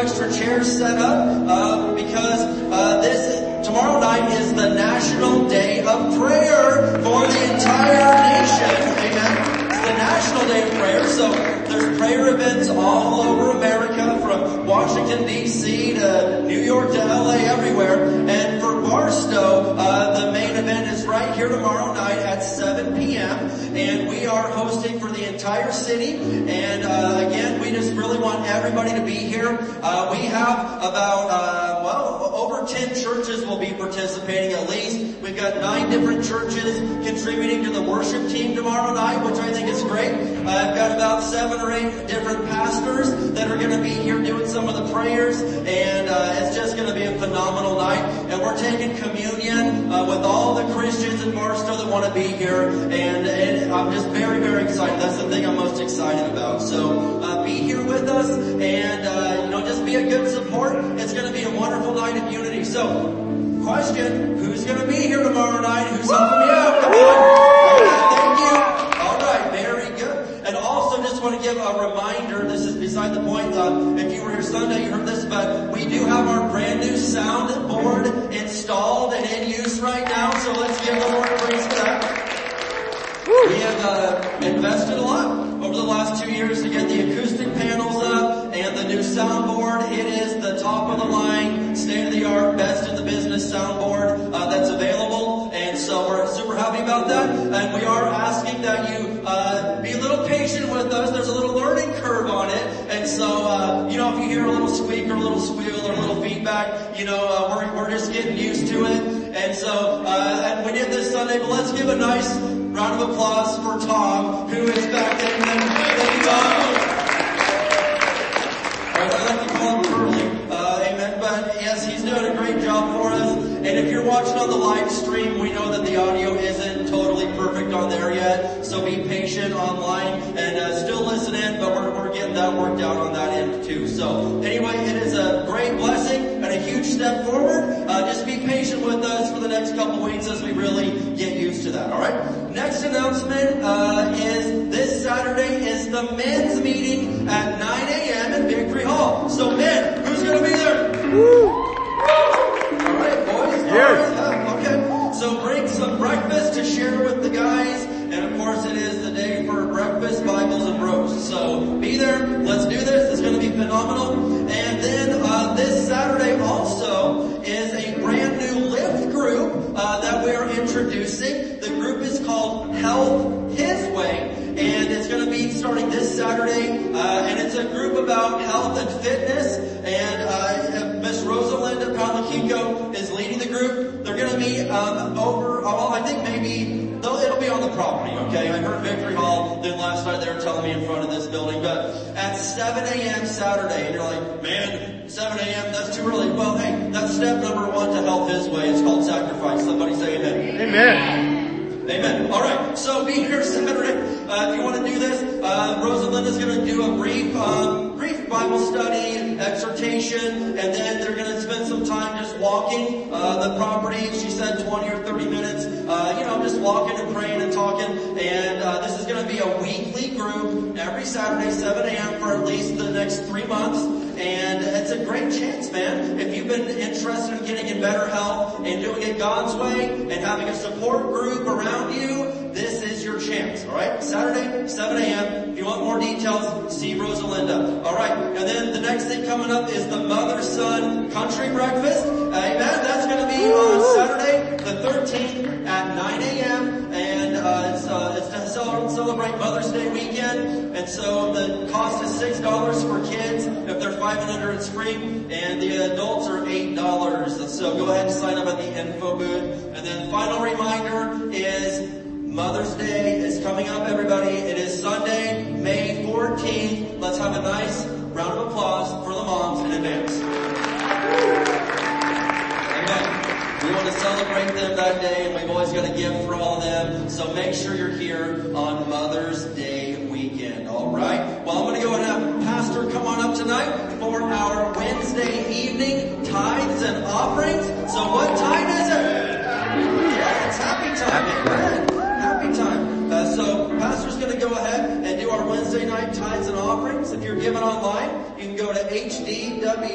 Extra chairs set up uh, because uh, this tomorrow night is the National Day of Prayer for the entire nation. Amen. It's the National Day of Prayer, so there's prayer events all over America, from Washington D.C. to New York to LA, everywhere. And Barstow, uh, the main event is right here tomorrow night at 7 p.m and we are hosting for the entire city. And uh, again, we just really want everybody to be here. Uh, we have about uh, well over 10 churches will be participating at least. We've got nine different churches contributing to the worship team tomorrow night, which I think is great. I've got about seven or eight different pastors that are going to be here doing some of the prayers, and uh, it's just going to be a phenomenal night. And we're taking communion uh, with all the Christians in Barstow that want to be here, and, and I'm just very, very excited. That's the thing I'm most excited about. So uh, be here with us and, uh, you know, just be a good support. It's going to be a wonderful night of unity. So, question, who's going to be here tomorrow night? Who's helping me out? Come on. Thank you. All right, very good. And also just want to give a reminder, this is beside the point, uh, if you were here Sunday, you heard this, but we do have our brand new sound board installed and in use right now, so let's give the Lord praise for that. We have uh, invested a lot over the last two years to get the acoustic panels up and the new soundboard. It is the top of the line, state of the art, best in the business soundboard uh, that's available. And so we're super happy about that. And we are asking that you uh, be a little patient with us. There's a little learning curve on it. And so, uh, you know, if you hear a little squeak or a little squeal or a little feedback, you know, uh, we're, we're just getting used to it. And so, uh, and we did this Sunday, but let's give a nice Round of applause for Tom, who is back there. Thank you, Tom. I like to call And if you're watching on the live stream, we know that the audio isn't totally perfect on there yet. So be patient online and uh, still listen in, but we're, we're getting that worked out on that end too. So anyway, it is a great blessing and a huge step forward. Uh, just be patient with us for the next couple weeks as we really get used to that. All right. Next announcement uh, is this Saturday is the men's meeting at 9 a.m. in Victory Hall. So men, who's going to be there? Woo. Yes. Okay. So bring some breakfast to share with the guys. And of course it is the day for breakfast, Bibles, and roast. So be there. Let's do this. It's going to be phenomenal. And then uh, this Saturday also is a brand new lift group uh, that we are introducing. The group is called Health His Way. And it's going to be starting this Saturday. Uh, and it's a group about health and fitness. And uh, Miss Rosalinda Palachico is leading the group. They're going to meet um, over, well, I think maybe it'll be on the property, okay? I heard Victory Hall, then last night they were telling me in front of this building, but at 7 a.m. Saturday, and you're like, man, 7 a.m., that's too early. Well, hey, that's step number one to help his way. It's called sacrifice. Somebody say amen. Amen. Amen. All right. So be here Saturday. Uh, if you want to do this, uh, Rosalinda's going to do a brief, um, brief Bible study, exhortation, and then they're going to spend some time just walking uh, the property. She said 20 or 30 minutes. Uh, you know, just walking and praying and talking. And uh, this is going to be a weekly group every Saturday, 7 a.m. for at least the next three months. and it's a great chance, man. If you've been interested in getting in better health and doing it God's way and having a support group around you, this is chance, alright? Saturday, 7 a.m. If you want more details, see Rosalinda. Alright, and then the next thing coming up is the mother-son country breakfast. Amen. That's gonna be on Saturday, the 13th at 9 a.m. and uh, it's, uh, it's to celebrate Mother's Day weekend. And so the cost is $6 for kids. If they're 5 and under, it's free. And the adults are $8. So go ahead and sign up at the info booth. And then final reminder is Mother's Day is coming up, everybody. It is Sunday, May 14th. Let's have a nice round of applause for the moms in advance. Amen. We want to celebrate them that day and we've always got a gift for all of them. So make sure you're here on Mother's Day weekend. Alright? Well, I'm going to go and have Pastor come on up tonight for our Wednesday evening tithes and offerings. So what time is it? Yeah, it's happy time. Amen go ahead and do our Wednesday night tithes and offerings. If you're giving online, you can go to hdwc.org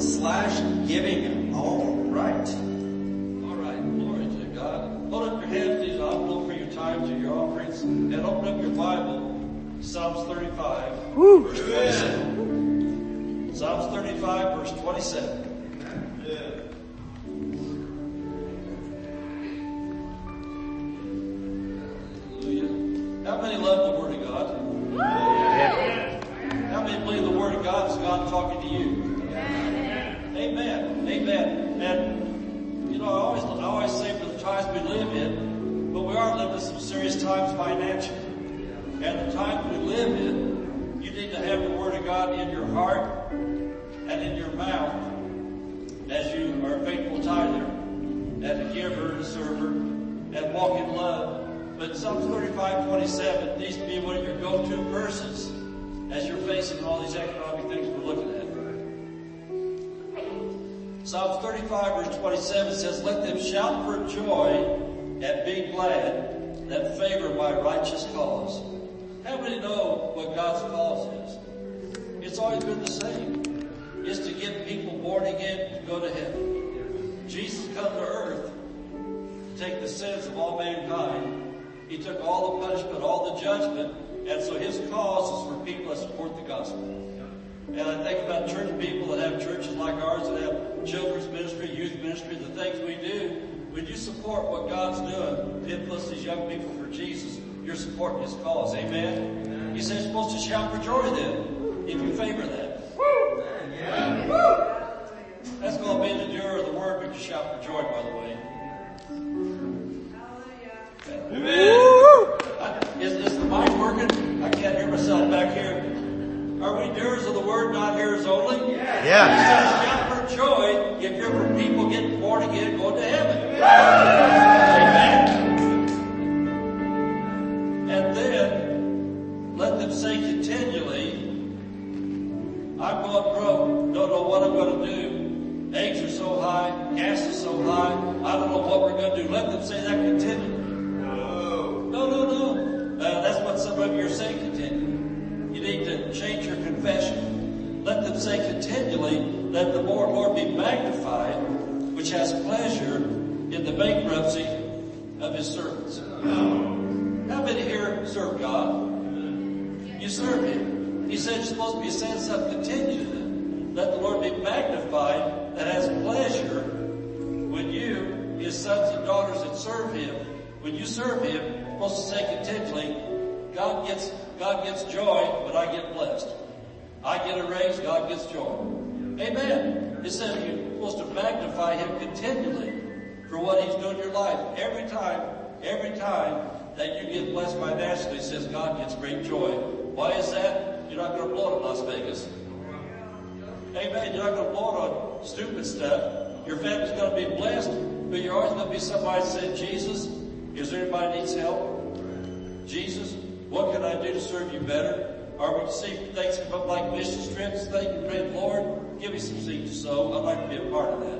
slash giving. All right. All right. Glory to God. Hold up your hands, please. Envelope for your tithes and your offerings. And open up your Bible. Psalms 35, Woo. verse 27. Psalms 35, verse 27. Times we live in, you need to have the Word of God in your heart and in your mouth as you are a faithful tither, as a giver and a server, and walk in love but Psalms 35, 27 needs to be one of your go-to verses as you're facing all these economic things we're looking at. Psalms 35 verse 27 says, Let them shout for joy and be glad that favor my righteous cause. How many know what God's cause is? It's always been the same. It's to get people born again to go to heaven. Jesus come to earth to take the sins of all mankind he took all the punishment, all the judgment, and so his cause is for people that support the gospel. And I think about church people that have churches like ours that have children's ministry, youth ministry, the things we do. When you support what God's doing to influence these young people for Jesus, you're supporting his cause. Amen? He says you're supposed to shout for joy then, if you favor that. That's going to be the doer of the word, but you shout for joy, by the way. Amen. Is, is the mic working? I can't hear myself back here. Are we doers of the word, not hearers only? Yeah. yeah. Shout for joy if you're for people getting born again, going to heaven. Amen. I'm going broke, don't know what I'm going to do. Eggs are so high, gas is so high, I don't know what we're going to do. Let them say that continually. No, no, no. Uh, that's what some of you are saying continually. You need to change your confession. Let them say continually, let the Lord, Lord be magnified, which has pleasure in the bankruptcy of his servants. How many here serve God? You serve him. He said you're supposed to be a saying something continually. Let the Lord be magnified that has pleasure when you, his sons and daughters that serve him, when you serve him, supposed to say continually, God gets, God gets joy, but I get blessed. I get a raise, God gets joy. Amen. It says you're supposed to magnify Him continually for what He's doing in your life. Every time, every time that you get blessed financially, it says God gets great joy. Why is that? You're not going to blow it in Las Vegas. Amen. You're not going to blow it on stupid stuff. Your family's going to be blessed, but you're always going to be somebody that said, Jesus, is there anybody needs help? Jesus, what can I do to serve you better? Or we see things come up like mission trips, thank you, pray, Lord, give me some seed to sow. I'd like to be a part of that.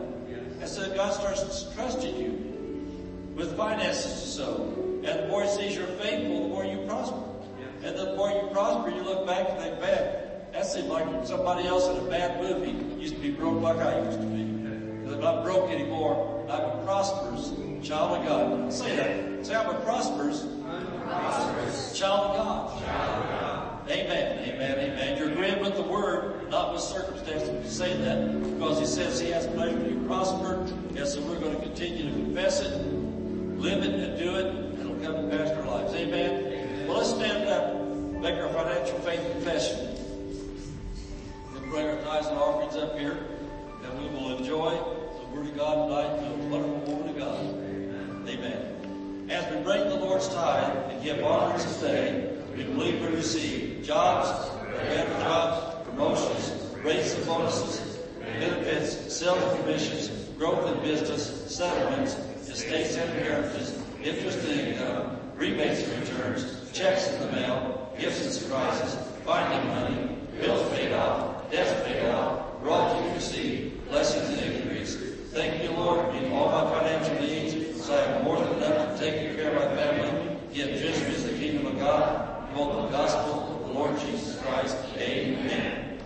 And so God starts trusting you with finances to sow. And the more he sees you're faithful, the more you prosper. And the more you prosper, you look back and think, man, That seemed like somebody else in a bad movie used to be broke like I used to be. Because I'm not broke anymore. I'm a prosperous child of God. Say that. Say I'm a prosperous, child of God. Amen, amen, amen. You're agreeing with the word, not with circumstances. You say that because he says he has pleasure to be prospered. And so we're going to continue to confess it, live it, and do it, and it'll come to pass our lives. Amen. Make our financial faith confession. We'll bring our tithes and offerings up here, and we will enjoy the Word of God tonight through the wonderful woman of God. Amen. As we bring the Lord's tithe and give offerings today, we believe we receive jobs, better jobs, promotions, raises and bonuses, benefits, sales and commissions, growth in business, settlements, estates and inheritances, interest and income, rebates and returns, checks in the mail, gifts and surprises, finding money, bills paid off, debts paid off, royalties received, blessings and increase. Thank you, Lord, meet all my financial needs, so I have more than enough to take care of my family, give generously to the kingdom of God, promote the gospel of the Lord Jesus Christ. Amen.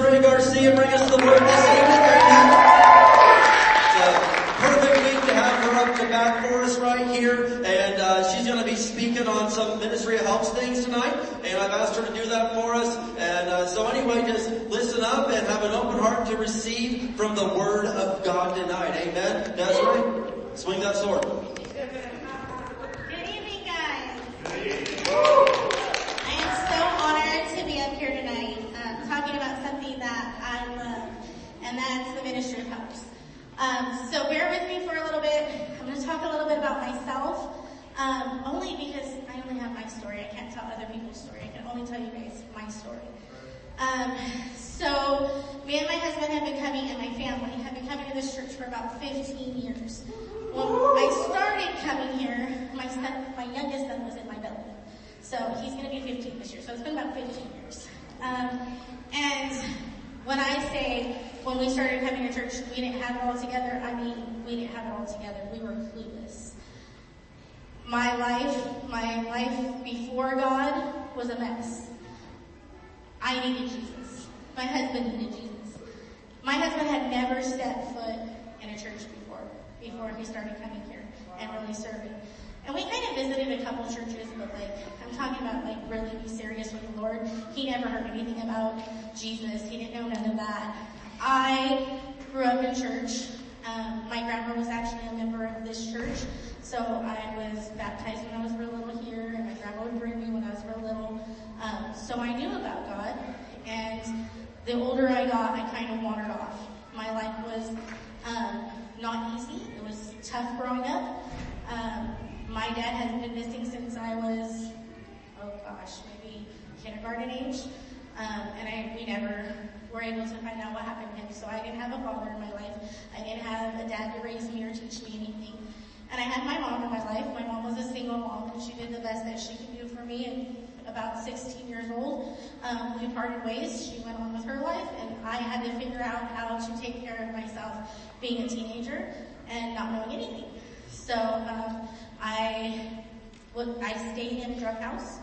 Miss Desiree Garcia bring us the word this evening. It's a perfect week to have her up to bat for us right here and uh, she's going to be speaking on some ministry of helps things tonight and I've asked her to do that for us and uh, so anyway just listen up and have an open heart to receive from the word of God tonight. Amen. Desiree, swing that sword. Good evening, guys. I am so honored to be up here tonight, um, talking about something that I love, and that's the ministry of helps. Um, so bear with me for a little bit. I'm going to talk a little bit about myself, um, only because I only have my story. I can't tell other people's story. I can only tell you guys my story. Um, so me and my husband have been coming, and my family have been coming to this church for about 15 years. When I started coming here, my son, my youngest son was in my belly. So he's gonna be 15 this year, so it's been about 15 years. Um, and when I say, when we started coming to church, we didn't have it all together, I mean, we didn't have it all together. We were clueless. My life, my life before God was a mess. I needed Jesus. My husband needed Jesus. My husband had never stepped foot in a church before, before he started coming here and really serving. And we kind of visited a couple churches, but like, I'm talking about like really be serious with the Lord. He never heard anything about Jesus. He didn't know none of that. I grew up in church. Um, my grandma was actually a member of this church. So I was baptized when I was real little here, and my grandma would bring me when I was real little. Um, so I knew about God. And the older I got, I kind of wandered off. My life was um, not easy. It was tough growing up. Um, my dad has been missing since I was, oh gosh, maybe kindergarten age. Um, and I, we never were able to find out what happened to him. So I didn't have a father in my life. I didn't have a dad to raise me or teach me anything. And I had my mom in my life. My mom was a single mom and she did the best that she could do for me. And about 16 years old, um, we parted ways. She went on with her life and I had to figure out how to take care of myself being a teenager and not knowing anything. So, um, I, would, I stayed in a drug house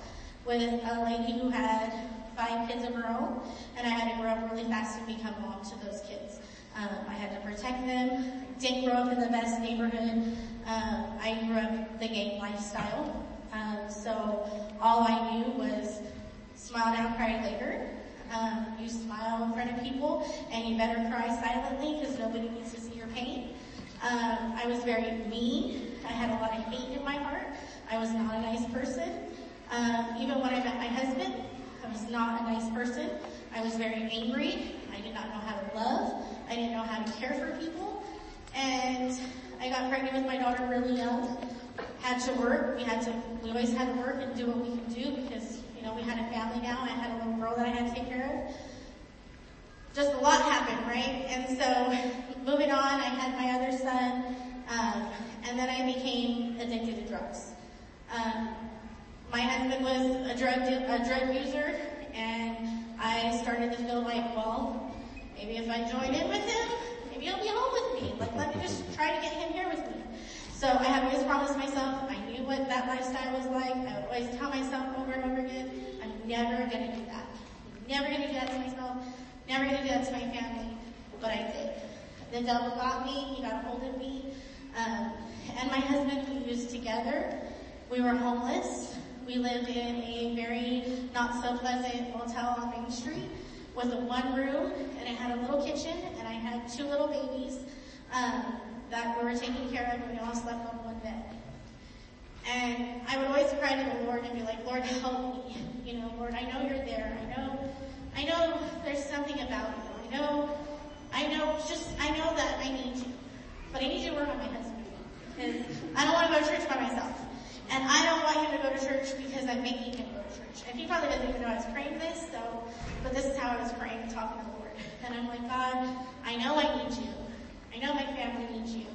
with a lady who had five kids of her own and I had to grow up really fast and become mom to those kids. Um, I had to protect them. Didn't grow up in the best neighborhood. Um, I grew up the gang lifestyle. Um, so all I knew was smile now, cry later. Um, you smile in front of people and you better cry silently because nobody needs to see your pain. Um, I was very mean. I had a lot of hate in my heart. I was not a nice person. Um, even when I met my husband, I was not a nice person. I was very angry. I did not know how to love. I didn't know how to care for people. And I got pregnant with my daughter really young. Had to work. We had to, we always had to work and do what we could do because, you know, we had a family now. I had a little girl that I had to take care of. Just a lot happened, right? And so moving on, I had my other son, um, and then I became addicted to drugs. Um, my husband was a drug a drug user, and I started to feel like, well, maybe if I join in with him, maybe he'll be home with me. Like, let me just try to get him here with me. So I have always promised myself, I knew what that lifestyle was like. I would always tell myself over and over again, I'm never gonna do that. Never gonna do that to myself. Never gonna do that to my family. But I did. The devil got me. He got a hold of me. Um, and my husband, we was together. We were homeless. We lived in a very not so pleasant motel on Main Street with a one room and it had a little kitchen and I had two little babies, um, that we were taking care of and we all slept on one bed. And I would always cry to the Lord and be like, Lord, help me. You know, Lord, I know you're there. I know, I know there's something about you. I know, I know, just, I know that I need you. But I need you to work on my husband. Because I don't want to go to church by myself. And I don't want him to go to church because I'm making him go to church. And he probably doesn't even know I was praying this, so, but this is how I was praying and talking to the Lord. And I'm like, God, I know I need you. I know my family needs you.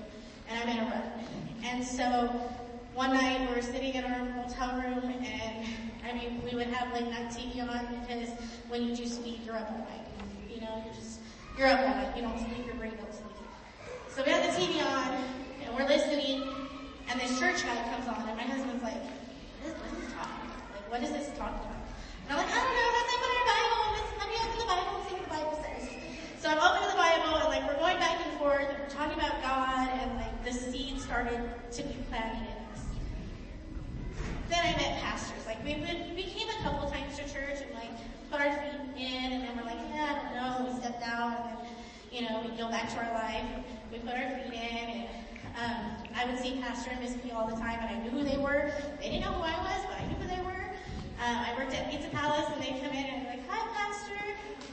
And I'm in a rut. And so one night we were sitting in our hotel room and I mean, we would have late night TV on because when you do speed, you're up all night. You know, you're just, you're up all night. You don't sleep, your brain don't sleep. So we had the TV on and we're listening and this church guy comes on and my husband's like, what is, this talking about? Like, what is this talking about? And I'm like, I don't know, let's open our Bible, let's, let me open the Bible and see what the Bible says. So I'm opening the Bible and like we're going back and forth and we're talking about God and like the seed started to be planted in us. Then I met pastors. Like we, we came a couple times to church and like put our feet in and then we're like, yeah, I don't know, we stepped out and then, you know, we go back to our life. We put our feet in and um, I would see Pastor and Miss P all the time and I knew who they were. They didn't know who I was, but I knew who they were. Um, I worked at Pizza Palace and they'd come in and be like, hi Pastor,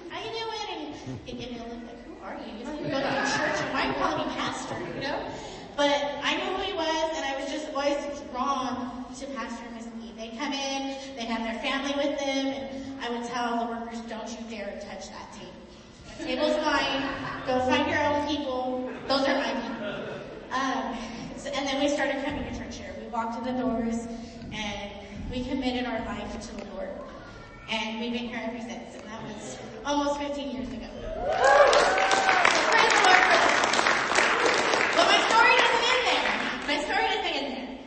how you doing? And he'd give me a look like, who are you? You don't even go to a church why are you calling me pastor, you know? But I knew who he was and I was just always drawn to Pastor and Miss P. They come in, they have their family with them and I would tell the workers, don't you dare touch that table. That table's mine. Go find your own people. Those are my people. Um, so, and then we started coming to church here. We walked in the doors and we committed our life to the Lord. And we've been here ever since, and that was almost 15 years ago. But my story doesn't end there. My story doesn't end there.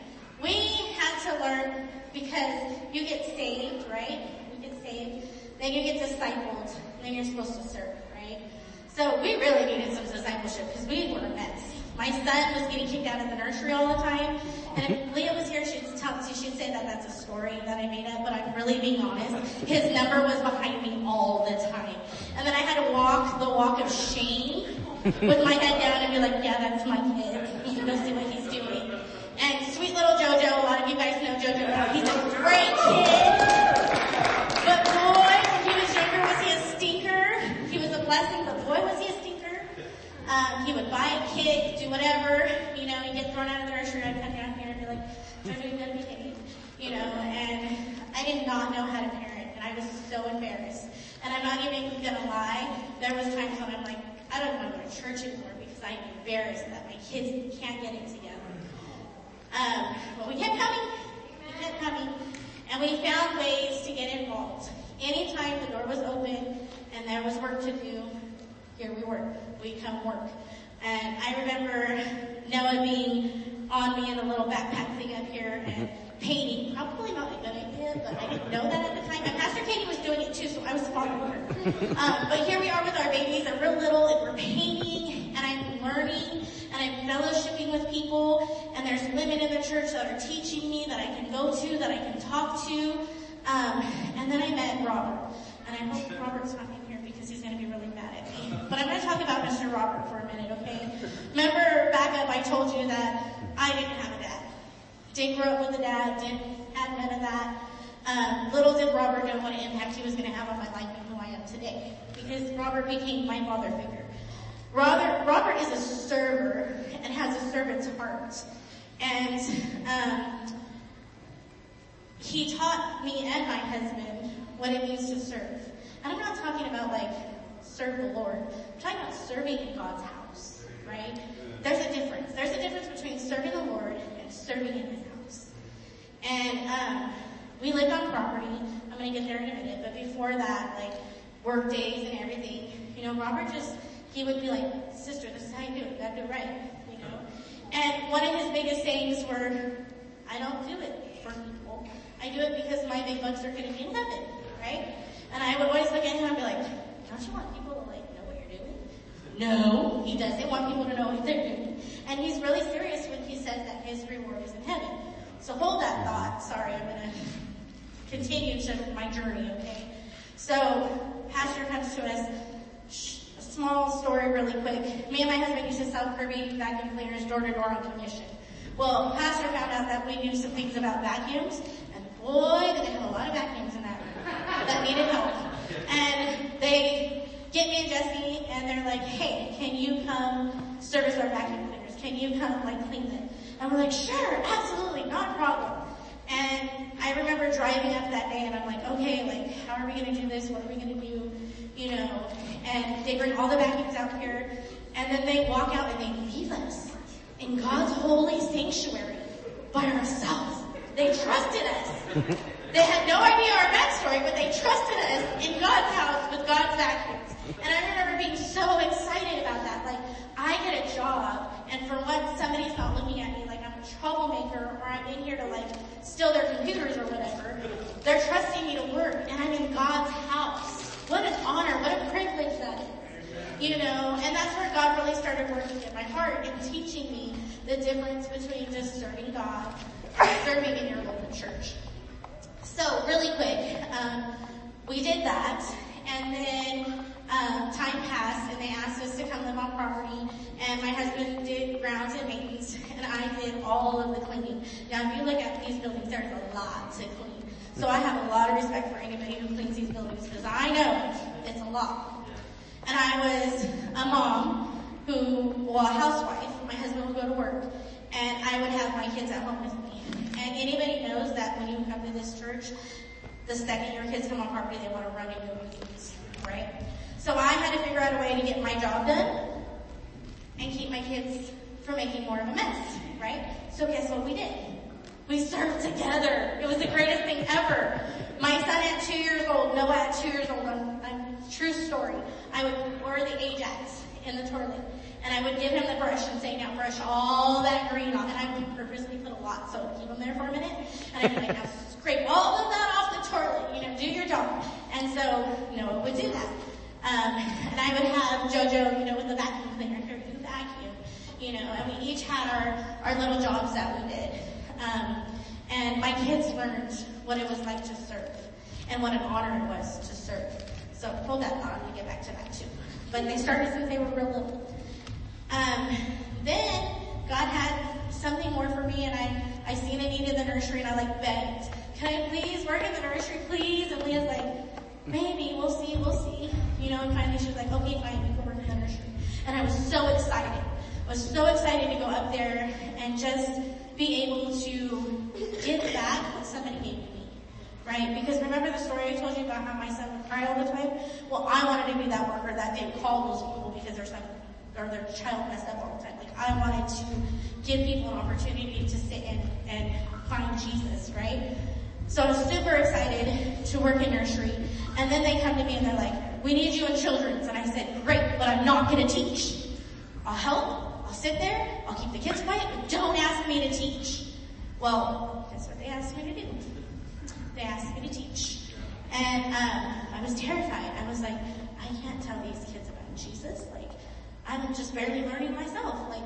We had to learn because you get saved, right? You get saved, then you get discipled, then you're supposed to serve, right? So we really needed some discipleship because we were a mess. My son was getting kicked out of the nursery all the time. And if Leah was here, she'd tell, she'd say that that's a story that I made up, but I'm really being honest. His number was behind me all the time. And then I had to walk the walk of shame with my head down and be like, yeah, that's my kid. You can go see what he's doing. And sweet little Jojo, a lot of you guys know Jojo now. He's a great kid. But boy, when he was younger, was he a stinker? He was a blessing, but boy, was he a stinker. Um, he would bite, kick, do whatever. You know, he'd get thrown out of the nursery. I'd come down here and be like, Jojo, you gotta behave. You know, and I did not know how to parent, and I was so embarrassed. And I'm not even gonna lie, there was times when I'm like, I don't want to go to church anymore because I'm embarrassed that my kids can't get it together. Um, but we kept coming, we kept coming, and we found ways to get involved. Anytime the door was open and there was work to do, here we work. We come work. And I remember Noah being on me in a little backpack thing up here and painting. Probably not a good idea, but I didn't know that at the time. And Pastor Katie was doing it too, so I was following her. Um, but here we are with our babies, and we're little, and we're painting, and I'm learning, and I'm fellowshipping with people, and there's women in the church that are teaching me that I can go to, that I can talk to. Um, and then I met Robert, and I hope Robert's not in here because he's going to be really mad at me. But I'm going to talk about Mr. Robert for a minute, okay? Remember back up, I told you that I didn't have a dad. Didn't grow up with a dad, didn't had none of that. Um, little did Robert know what impact he was going to have on my life and who I am today, because Robert became my father figure. Robert, Robert is a server and has a servant's heart, and um, he taught me and my husband what it means to serve. And I'm not talking about like serve the Lord. I'm talking about serving in God's house, right? There's a difference. There's a difference between serving the Lord and serving in His house. And um, we lived on property. I'm going to get there in a minute, but before that, like work days and everything, you know, Robert just he would be like, "Sister, this is how you do it. You gotta do it right," you know. And one of his biggest sayings were, "I don't do it for people. I do it because my big bucks are going to be in heaven, right?" And I would always look at him and be like, "Don't you want people to like know what you're doing?" No, he doesn't want people to know what they're doing. And he's really serious when he says that his reward is in heaven. So hold that thought. Sorry, I'm gonna continue to my journey, okay? So, pastor comes to us, a small story really quick. Me and my husband used to sell Kirby vacuum cleaners door to door on commission. Well, pastor found out that we knew some things about vacuums, and boy, did they have a lot of vacuums in that room that needed help. And they get me and Jesse, and they're like, hey, can you come service our vacuum cleaners? Can you come like clean them? And we're like, sure, absolutely, not a problem. And I remember driving up that day and I'm like, okay, like, how are we gonna do this? What are we gonna do? You know, and they bring all the vacuums out here and then they walk out and they leave us in God's holy sanctuary by ourselves. They trusted us. They had no idea our backstory, but they trusted us in God's house with God's vacuums. And I remember being so excited about that. Like, I get a job, and for once somebody's not looking at me like I'm a troublemaker or I'm in here to like steal their computers or whatever. They're trusting me to work, and I'm in God's house. What an honor, what a privilege that is. You know, and that's where God really started working in my heart and teaching me the difference between just serving God and serving in your local church. So really quick, um, we did that, and then um, time passed, and they asked us to come live on property, and my husband did grounds and maintenance, and I did all of the cleaning. Now, if you look at these buildings, there's a lot to clean. So I have a lot of respect for anybody who cleans these buildings because I know it's a lot. And I was a mom who, well, a housewife. My husband would go to work, and I would have my kids at home with me. Anybody knows that when you come to this church, the second your kids come on property, they want to run into abuse, right? So I had to figure out a way to get my job done and keep my kids from making more of a mess, right? So guess what we did? We served together. It was the greatest thing ever. My son at two years old, Noah at two years old, I'm, true story. I would pour the Ajax in the toilet and I would give him the brush and say, now brush all that green off. And I would purposely put a lot so keep him there for a minute. And I'd be like, now scrape all of that off the toilet, you know, do your job. And so Noah would do that. Um, and I would have Jojo, you know, with the vacuum cleaner, here, you vacuum, you know, and we each had our, our little jobs that we did. Um, and my kids learned what it was like to serve and what an honor it was to serve. So hold that thought and get back to that too. But they started since they were real little. Um, then God had something more for me and I, I seen a need in the nursery and I like begged, can I please work in the nursery please? And Leah's like, maybe, we'll see, we'll see. You know, and finally she was like, okay fine, you can work in the nursery. And I was so excited. I was so excited to go up there and just be able to give back what somebody gave me. Right? Because remember the story I told you about how my son would cry all the time? Well, I wanted to be that worker that didn't call those people because their son or their child messed up all the time. Like I wanted to give people an opportunity to sit and, and find Jesus, right? So I was super excited to work in nursery. And then they come to me and they're like, we need you in children's. And I said, great, but I'm not gonna teach. I'll help, I'll sit there, I'll keep the kids quiet, but don't ask me to teach. Well, that's what they asked me to do. They asked me to teach. And um, I was terrified. I was like, I can't tell these kids about Jesus. I'm just barely learning myself. Like,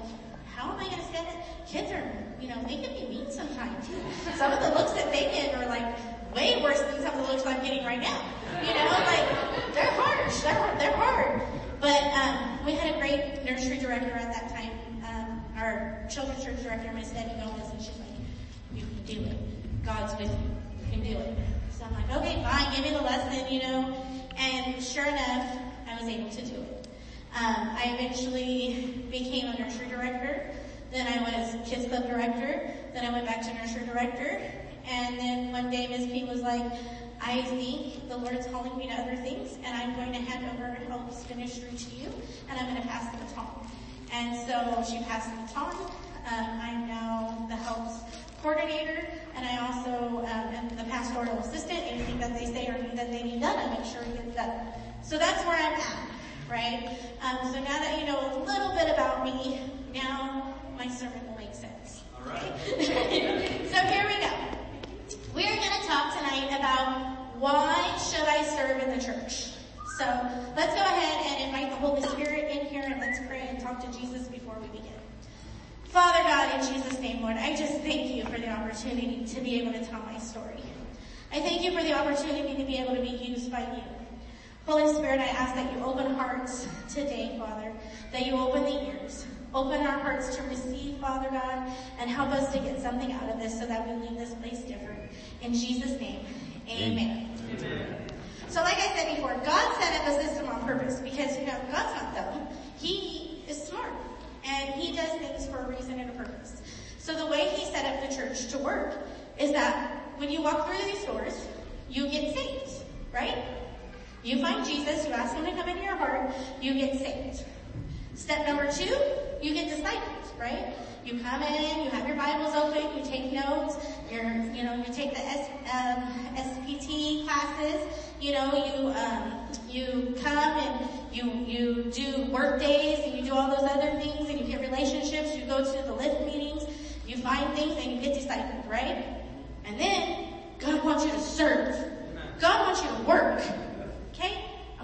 how am I going to stand it? Kids are, you know, they can be mean sometimes. too. Some of the looks that they get are like way worse than some of the looks I'm getting right now. You know, like they're harsh. They're they're hard. But um, we had a great nursery director at that time. Um, our children's church director, Miss Debbie Gomez, and she's like, "You can do it. God's with you. You can do it." So I'm like, "Okay, fine. Give me the lesson," you know. And sure enough, I was able to do it. Um, I eventually became a nursery director. Then I was kids club director. Then I went back to nursery director. And then one day Ms. P was like, I think the Lord's calling me to other things and I'm going to hand over Helps ministry to you and I'm going to pass the baton. And so she passed the baton. Um, I'm now the Helps coordinator and I also um, am the pastoral assistant. Anything that they say or that they need done, I make sure it gets done. So that's where I'm at right? Um, so now that you know a little bit about me, now my sermon will make sense. All right. so here we go. We're going to talk tonight about why should I serve in the church. So let's go ahead and invite the Holy Spirit in here and let's pray and talk to Jesus before we begin. Father God, in Jesus' name, Lord, I just thank you for the opportunity to be able to tell my story. I thank you for the opportunity to be able to be used by you. Holy Spirit, I ask that you open hearts today, Father, that you open the ears, open our hearts to receive, Father God, and help us to get something out of this so that we leave this place different. In Jesus' name, amen. amen. So like I said before, God set up a system on purpose because, you know, God's not dumb. He is smart and he does things for a reason and a purpose. So the way he set up the church to work is that when you walk through these doors, you get saved, right? You find Jesus, you ask him to come into your heart, you get saved. Step number two, you get disciples, right? You come in, you have your Bibles open, you take notes, you're, you know, you take the S, um, SPT classes, you know, you, um, you come and you, you do work days and you do all those other things and you get relationships, you go to the lift meetings, you find things and you get discipled, right? And then God wants you to serve. God wants you to work.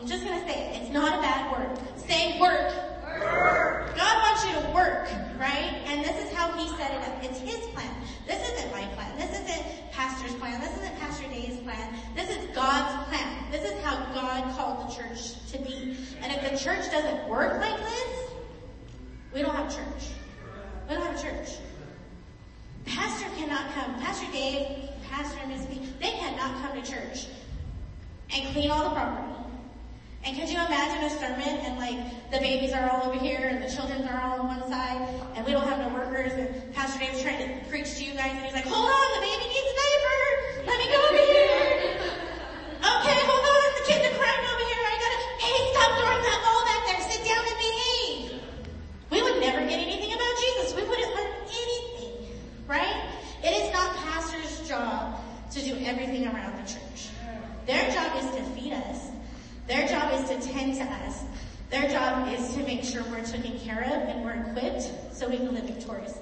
I'm just gonna say it. It's not a bad word. Say work. God wants you to work, right? And this is how he set it up. It's his plan. This isn't my plan. This isn't pastor's plan. This isn't Pastor Dave's plan. This is God's plan. This is how God called the church to be. And if the church doesn't work like this, we don't have church. We don't have church. Pastor cannot come. Pastor Dave, Pastor and Miss B, they cannot come to church and clean all the property. And could you imagine a sermon and like the babies are all over here and the children are all on one side and we don't have no workers and Pastor Dave's trying to preach to you guys and he's like, hold on, the baby needs a diaper. Let me go over here. Okay, hold on, the kids are crying over here. I gotta, hey, stop throwing that ball back there. Sit down and behave. We would never get anything about Jesus. We wouldn't learn anything, right? It is not pastor's job to do everything around the church. Their job is to feed us. Their job is to tend to us. Their job is to make sure we're taken care of and we're equipped so we can live victoriously.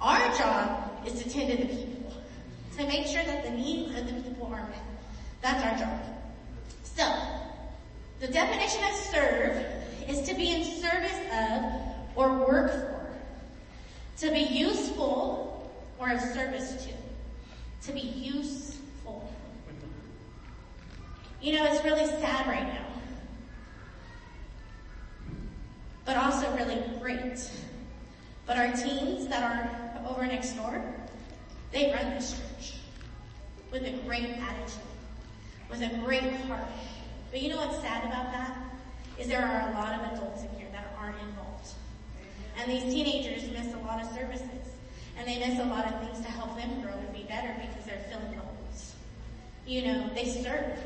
Our job is to tend to the people, to make sure that the needs of the people are met. That's our job. So, the definition of serve is to be in service of or work for. To be useful or of service to. To be useful. You know, it's really sad right now. But also really great. But our teens that are over next door, they run this church with a great attitude, with a great heart. But you know what's sad about that? Is there are a lot of adults in here that aren't involved. And these teenagers miss a lot of services. And they miss a lot of things to help them grow and be better because they're filling holes. You know, they serve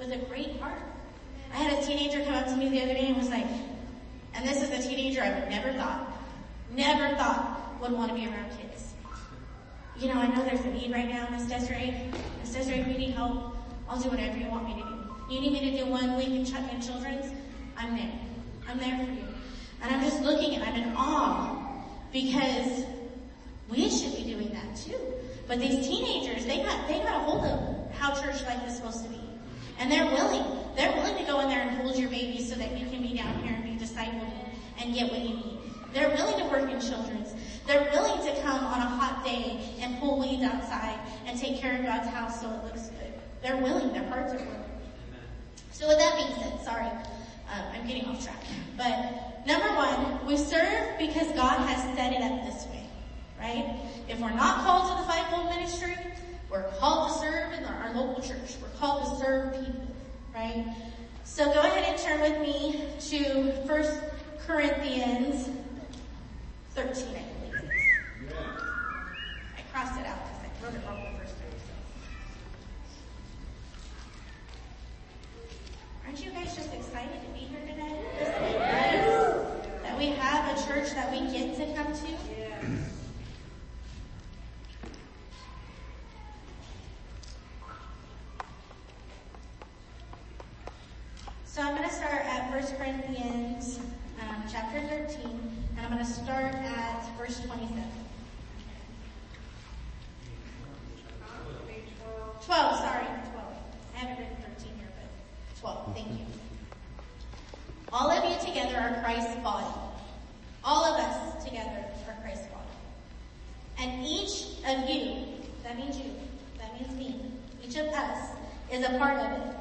with a great heart. I had a teenager come up to me the other day and was like, and this is a teenager I would never thought, never thought would want to be around kids. You know, I know there's a need right now, Miss Desiree. Miss Desiree, you need help, I'll do whatever you want me to do. You need me to do one week in children's? I'm there. I'm there for you. And I'm just looking and I'm in awe because we should be doing that too. But these teenagers, they got, they got a hold of how church life is supposed to be. And they're willing. They're willing to go in there and hold your baby so that you can be down here and be discipled and, get what you need. They're willing to work in children's. They're willing to come on a hot day and pull weeds outside and take care of God's house so it looks good. They're willing. Their hearts are willing. So with that being said, sorry, um, I'm getting off track. But number one, we serve because God has set it up this way, right? If we're not called to the fivefold ministry, we're called to serve in our, local church. We're called to serve people, right? So go ahead and turn with me to 1 Corinthians 13, I believe it. I crossed it out because I wrote it wrong the first time. So. Aren't you guys just excited to be here today? Yes. That we have a church that we get to come to? So I'm going to start at 1 Corinthians um, chapter 13, and I'm going to start at verse 27. 12, sorry, 12. I haven't written 13 here, but 12, thank you. All of you together are Christ's body. All of us together are Christ's body. And each of you, that means you, that means me, each of us is a part of it.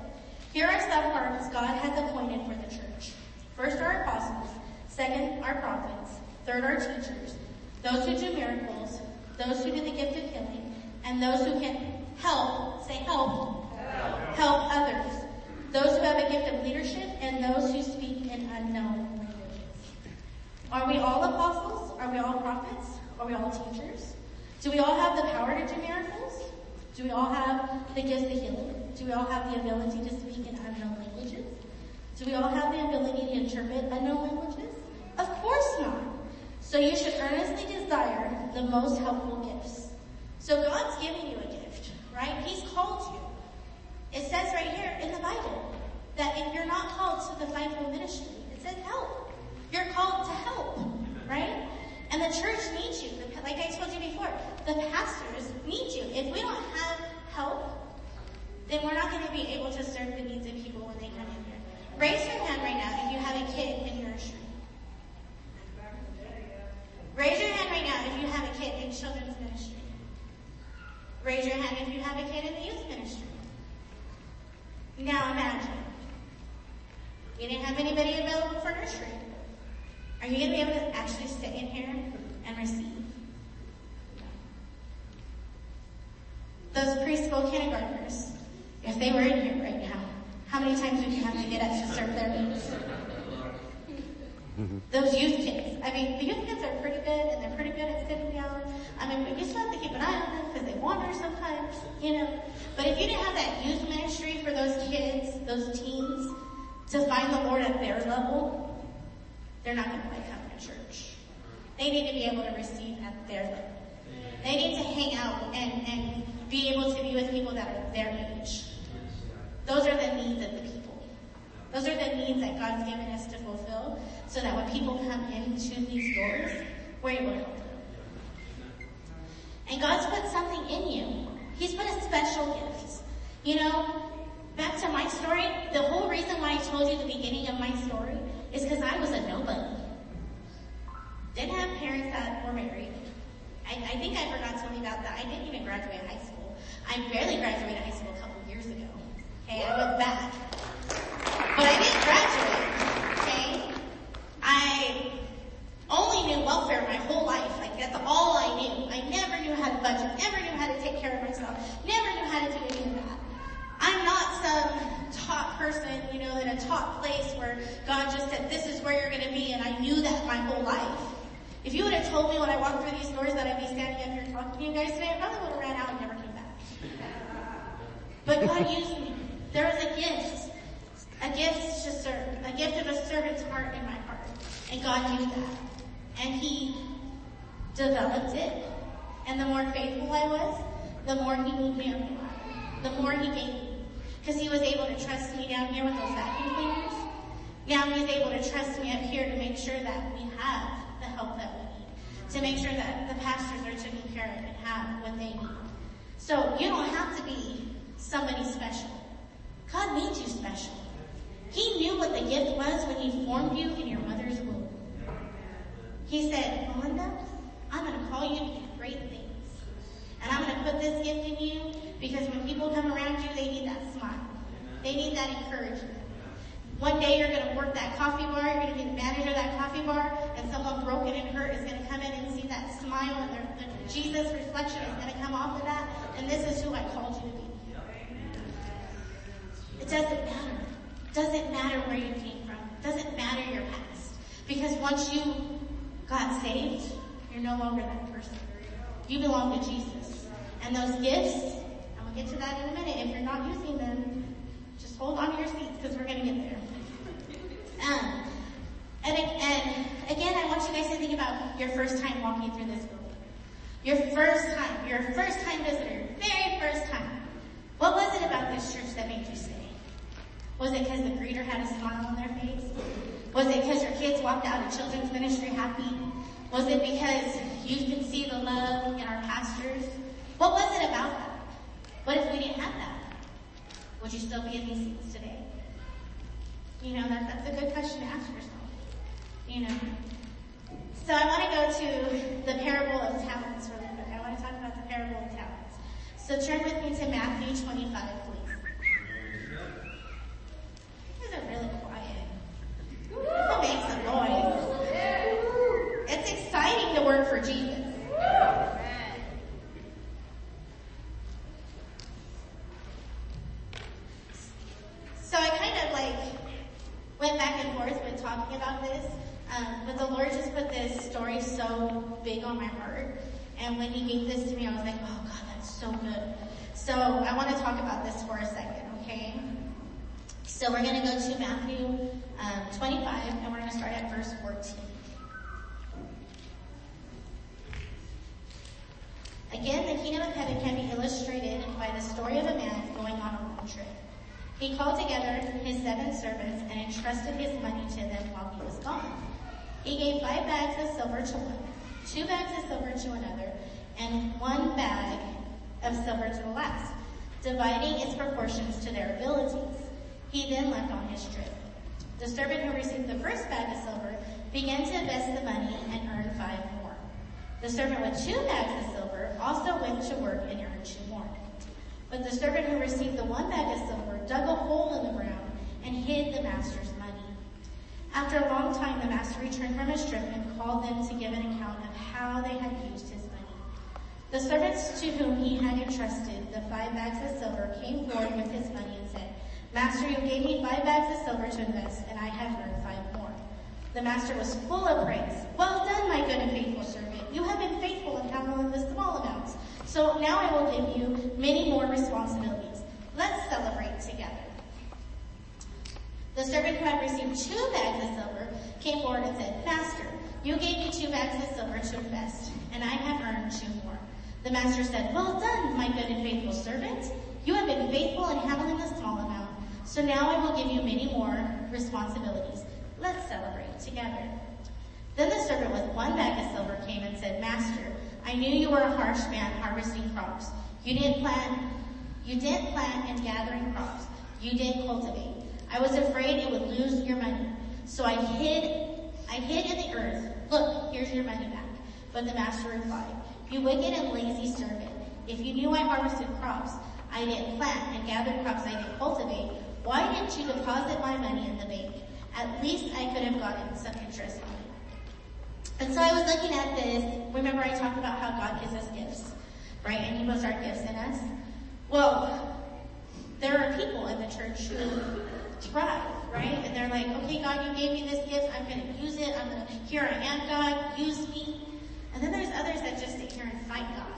Here are some parts God has appointed for the church. First are apostles, second are prophets, third are teachers, those who do miracles, those who do the gift of healing, and those who can help, say help, help others. Those who have a gift of leadership and those who speak in unknown languages. Are we all apostles? Are we all prophets? Are we all teachers? Do we all have the power to do miracles? Do we all have the gift of healing? Do we all have the ability to speak in unknown languages? Do we all have the ability to interpret unknown languages? Of course not. So you should earnestly desire the most helpful gifts. So God's giving you a gift, right? He's called you. It says right here in the Bible that if you're not called to the fivefold ministry, it says help. You're called to help, right? And the church needs you. Like I told you before, the pastors need you. If we don't have help, then we're not going to be able to serve the needs of people when they come in here. Raise your hand right now if you have a kid in nursery. Raise your hand right now if you have a kid in children's ministry. Raise your hand if you have a kid in the youth ministry. Now imagine. We didn't have anybody available for nursery. Are you going to be able to actually sit in here and receive? Those preschool kindergartners, if they were in here right now, how many times would you have to get up to serve their needs? Mm-hmm. Those youth kids. I mean, the youth kids are pretty good and they're pretty good at sitting down. I mean, but you still have to keep an eye on them because they wander sometimes, you know. But if you didn't have that youth ministry for those kids, those teens, to find the Lord at their level, they're not going to like coming to church. They need to be able to receive at their level. They need to hang out and, and be able to be with people that are their age. Those are the needs of the people. Those are the needs that God's given us to fulfill so that when people come into these doors, we're able to help them. And God's put something in you. He's put a special gift. You know, back to my story, the whole reason why I told you the beginning of my story is because I was a nobody. Didn't have parents that were married. I, I think I forgot you about that. I didn't even graduate high school. I barely graduated high school a couple. Okay, I went back. But I didn't graduate. Okay? I only knew welfare my whole life. Like that's all I knew. I never knew how to budget, never knew how to take care of myself, never knew how to do any of that. I'm not some top person, you know, in a top place where God just said, this is where you're going to be, and I knew that my whole life. If you would have told me when I walked through these doors that I'd be standing up here talking to you guys today, I probably would have ran out and never came back. But God used me. There was a gift. A gift to serve. A gift of a servant's heart in my heart. And God knew that. And He developed it. And the more faithful I was, the more He moved me up the. The more He gave me. Because He was able to trust me down here with those vacuum cleaners. Now He's able to trust me up here to make sure that we have the help that we need. To make sure that the pastors are taken care of and have what they need. So you don't have to be somebody special. God made you special. He knew what the gift was when He formed you in your mother's womb. He said, Melinda, I'm going to call you to do great things. And I'm going to put this gift in you because when people come around you, they need that smile. They need that encouragement. One day you're going to work that coffee bar, you're going to be the manager of that coffee bar, and someone broken and hurt is going to come in and see that smile and their, the Jesus reflection is going to come off of that, and this is who I called you to be. It doesn't matter. It doesn't matter where you came from. It doesn't matter your past. Because once you got saved, you're no longer that person. You belong to Jesus. And those gifts, and we'll get to that in a minute, if you're not using them, just hold on to your seats because we're going to get there. Um, and, and again, I want you guys to think about your first time walking through this building. Your first time, your first time visitor, very first time. What was it about this church that made you stay? Was it because the greeter had a smile on their face? Was it because your kids walked out of children's ministry happy? Was it because you could see the love in our pastors? What was it about that? What if we didn't have that? Would you still be in these seats today? You know, that, that's a good question to ask yourself. You know. So I want to go to the parable of talents really quick. I want to talk about the parable of talents. So turn with me to Matthew 25, are really quiet. That makes some noise. It's exciting to work for Jesus. So I kind of like went back and forth with talking about this, um, but the Lord just put this story so big on my heart. And when He gave this to me, I was like, oh God, that's so good. So I want to talk about this for a second, okay? So we're going to go to Matthew um, 25 and we're going to start at verse 14. Again, the kingdom of heaven can be illustrated by the story of a man going on a long trip. He called together his seven servants and entrusted his money to them while he was gone. He gave five bags of silver to one, two bags of silver to another, and one bag of silver to the last, dividing its proportions to their abilities. He then left on his trip. The servant who received the first bag of silver began to invest the money and earned five more. The servant with two bags of silver also went to work and earned two more. But the servant who received the one bag of silver dug a hole in the ground and hid the master's money. After a long time, the master returned from his trip and called them to give an account of how they had used his money. The servants to whom he had entrusted the five bags of silver came forward with his money Master, you gave me five bags of silver to invest, and I have earned five more. The master was full of praise. Well done, my good and faithful servant. You have been faithful in handling the small amounts. So now I will give you many more responsibilities. Let's celebrate together. The servant who had received two bags of silver came forward and said, Master, you gave me two bags of silver to invest, and I have earned two more. The master said, well done, my good and faithful servant. You have been faithful in handling the small amount, so now I will give you many more responsibilities. Let's celebrate together. Then the servant with one bag of silver came and said, Master, I knew you were a harsh man harvesting crops. You didn't plant, you didn't plant and gathering crops. You didn't cultivate. I was afraid it would lose your money. So I hid, I hid in the earth. Look, here's your money back. But the master replied, you wicked and lazy servant. If you knew I harvested crops, I didn't plant and gathered crops I didn't cultivate, why didn't you deposit my money in the bank? At least I could have gotten some interest on it. And so I was looking at this. Remember I talked about how God gives us gifts, right? And He puts our gifts in us. Well, there are people in the church who thrive, right? And they're like, okay, God, you gave me this gift. I'm going to use it. I'm going to, here I am, God, use me. And then there's others that just sit here and fight God.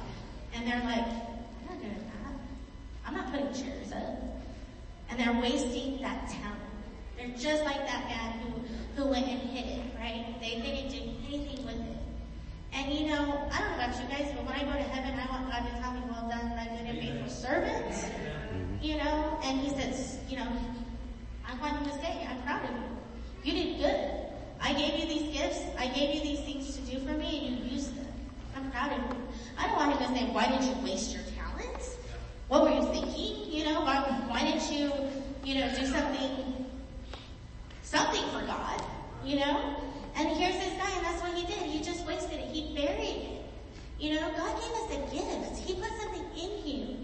And they're like, I'm not doing that. I'm not putting chairs up. And they're wasting that talent. They're just like that man who, who went and hid it, right? They, they didn't do anything with it. And you know, I don't know about you guys, but when I go to heaven, I want God to tell me, well done, my good and faithful servant. You know, and he says, you know, I want him to say, I'm proud of you. You did good. I gave you these gifts. I gave you these things to do for me and you used them. I'm proud of you. I don't want him to say, why did you waste your talents? What were you thinking? You know, why, why didn't you, you know, do something, something for God, you know? And here's this guy and that's what he did. He just wasted it. He buried it. You know, God gave us a gift. He put something in you.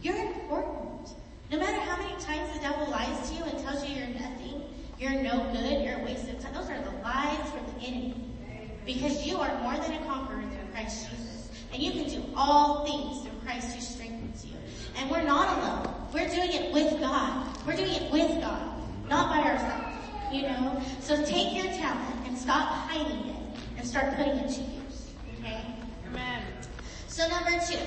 You're important. No matter how many times the devil lies to you and tells you you're nothing, you're no good, you're a waste of time. Those are the lies from the enemy. Because you are more than a conqueror through Christ Jesus. And you can do all things through Christ who strengthens. And we're not alone. We're doing it with God. We're doing it with God, not by ourselves. You know? So take your talent and stop hiding it and start putting it to use. Okay? Amen. So number two,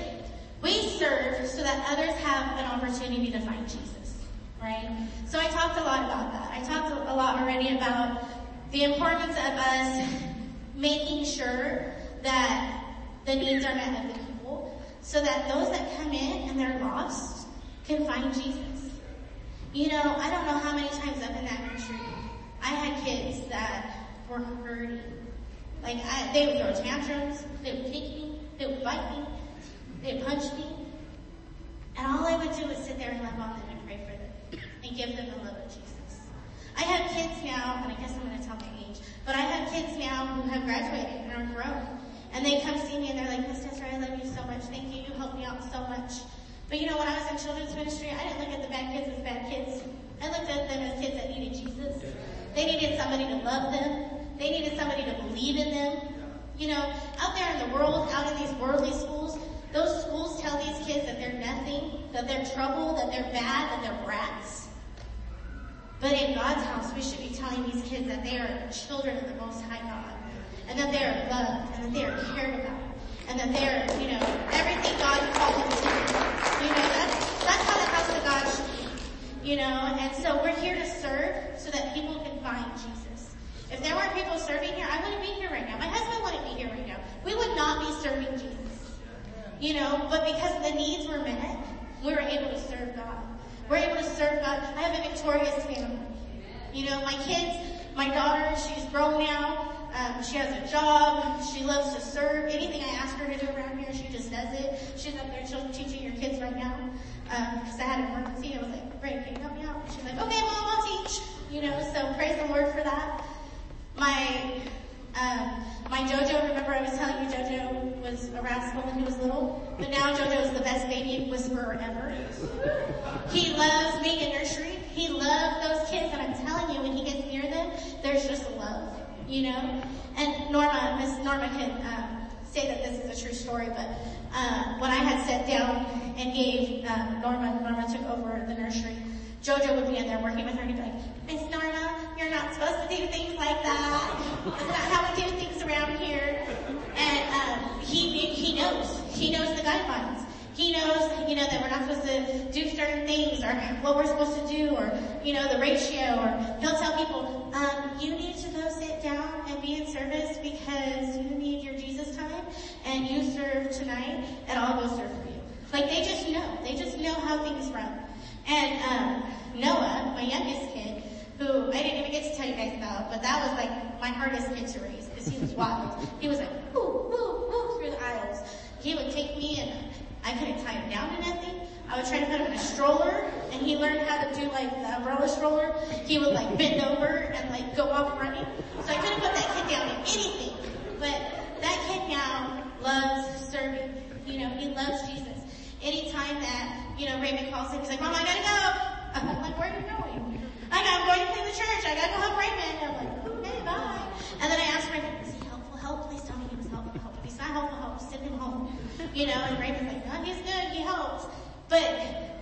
we serve so that others have an opportunity to find Jesus, right? So I talked a lot about that. I talked a lot already about the importance of us making sure that the needs are met of the so that those that come in and they're lost can find Jesus. You know, I don't know how many times up in that retreat I had kids that were hurting. Like I, they would throw tantrums, they would kick me, they would bite me, they would punch me. And all I would do was sit there and love on them and pray for them and give them the love of Jesus. I have kids now, and I guess I'm going to tell my age, but I have kids now who have graduated and are grown. And they come see me and they're like, Miss I love you so much. Thank you. You helped me out so much. But you know, when I was in children's ministry, I didn't look at the bad kids as bad kids. I looked at them as kids that needed Jesus. They needed somebody to love them. They needed somebody to believe in them. You know, out there in the world, out in these worldly schools, those schools tell these kids that they're nothing, that they're trouble, that they're bad, that they're brats. But in God's house, we should be telling these kids that they are children of the Most High God, and that they are loved, and that they are cared about. and that they're, you know, everything God called them to. You know, that's, that's how the house of God should be. You know, and so we're here to serve so that people can find Jesus. If there weren't people serving here, I wouldn't be here right now. My husband wouldn't be here right now. We would not be serving Jesus. You know, but because the needs were met, we were able to serve God. We're able to serve God. I have a victorious family. You know, my kids, my daughter, she's grown now. Um, she has a job. She loves to serve. Anything I ask her to do around here, she just does it. She's up there teaching your kids right now. Um, cause I had an emergency. I was like, Ray, can you help me out? She's like, okay, mom, I'll teach. You know, so praise the Lord for that. My, um, my Jojo, remember I was telling you Jojo was a rascal when he was little? But now Jojo is the best baby whisperer ever. He loves being in nursery. He loves those kids and I'm telling you when he gets near them, there's just love, you know? And Norma, Miss Norma can, um, say that this is a true story, but, uh, when I had sat down and gave, um, Norma, Norma took over the nursery, Jojo would be in there working with her and he'd be like, Miss Norma, you're not supposed to do things like that. That's not how we do things around here. And, um, he, he knows. He knows the guidelines. He knows, you know, that we're not supposed to do certain things or what we're supposed to do or, you know, the ratio or he'll tell people, um, you need to go sit down and be in service because you need your Jesus time and you serve tonight and I'll go serve for you. Like they just know. They just know how things run. And, um, Noah, my youngest kid, who I didn't even get to tell you guys about, but that was like my hardest kid to raise because he was wild. He was like, woo, woo, woo through the aisles. He would take me and I couldn't tie him down to nothing. I would try to put him in a stroller and he learned how to do like the umbrella stroller. He would like bend over and like go off running. So I couldn't put that kid down in anything. But that kid now loves serving. You know, he loves Jesus. Anytime that, you know, Raymond calls him, he's like, Mom, I gotta go. I'm like, where are you going? I I'm going to clean the church. I gotta go help Raymond. I'm like, okay, bye. And then I asked Raymond, is he helpful help? Please tell me he was helpful help. If he's not helpful help, send him home. You know, and Raymond's like, no, he's good. He helps. But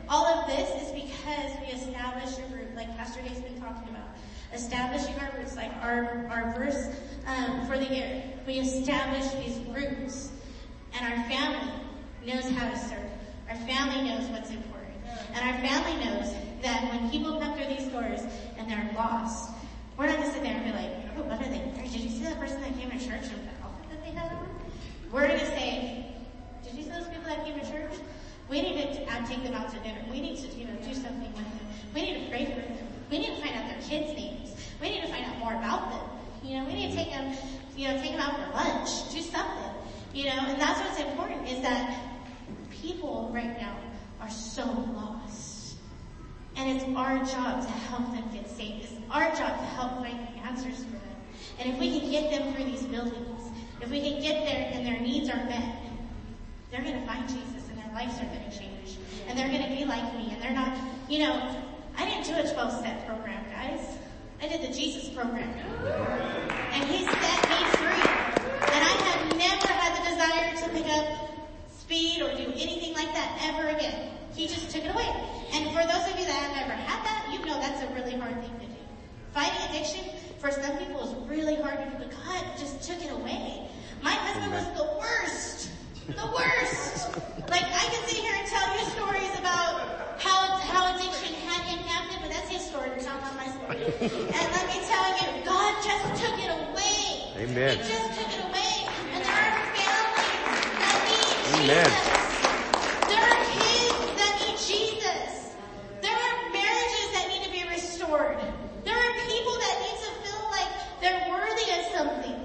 all of this is because we established a group, like Pastor Dave's been talking about. Establishing our roots, like our, our verse um, for the year. We establish these roots. And our family knows how to serve. Our family knows what's important. And our family knows that when people come through these doors and they're lost, we're not gonna sit there and be like, oh, what are they? Did you see that person that came to church and the outfit that they had on? We're gonna say, did you see those people that came to church? We need to uh, take them out to dinner. We need to, you know, do something with them. We need to pray for them. We need to find out their kids' names. We need to find out more about them. You know, we need to take them, you know, take them out for lunch. Do something. You know, and that's what's important is that people right now are so lost. And it's our job to help them get saved. It's our job to help find the answers for them. And if we can get them through these buildings, if we can get there and their needs are met, they're gonna find Jesus lives are gonna change. And they're gonna be like me and they're not, you know, I didn't do a 12 step program, guys. I did the Jesus program. And he set me free. And I have never had the desire to pick up speed or do anything like that ever again. He just took it away. And for those of you that have never had that, you know that's a really hard thing to do. Fighting addiction for some people is really hard to do, but God just took it away. My husband was the worst. The worst. Like I can sit here and tell you stories about how how addiction had captive, but that's his story, it's not my story. And let me tell you, God just took it away. Amen. He just took it away. And there are families that need Amen. Jesus. There are kids that need Jesus. There are marriages that need to be restored. There are people that need to feel like they're worthy of something.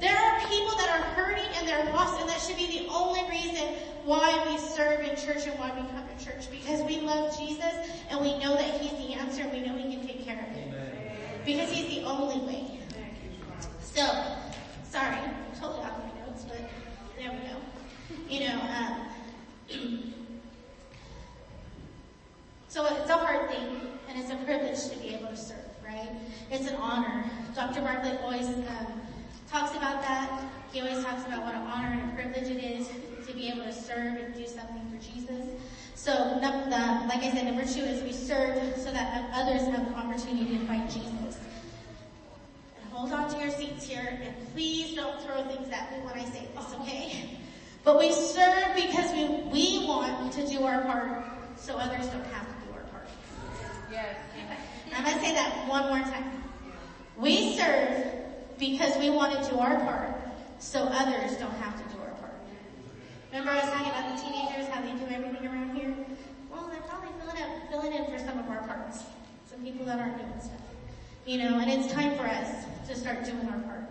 There are people that are hurting and they're lost and that should be the only reason why we serve in church and why we come to church because we love Jesus and we know that He's the answer and we know He can take care of it. Because He's the only way. So, sorry, totally off my notes, but there we go. You know, um, so it's a hard thing, and it's a privilege to be able to serve, right? It's an honor. Dr. Bartlett always um, talks about that. He always talks about what an honor and a privilege it is to be able to serve and do something for Jesus. So, the, like I said, number two is we serve so that others have the opportunity to find Jesus. And hold on to your seats here, and please don't throw things at me when I say this, okay? But we serve because we, we want to do our part so others don't have to do our part. Yes. I'm gonna say that one more time. We serve because we want to do our part so others don't have to do our part. Remember I was talking about the teenagers, how they do everything around here? Well, they're probably filling up, filling in for some of our parts. Some people that aren't doing stuff. You know, and it's time for us to start doing our part.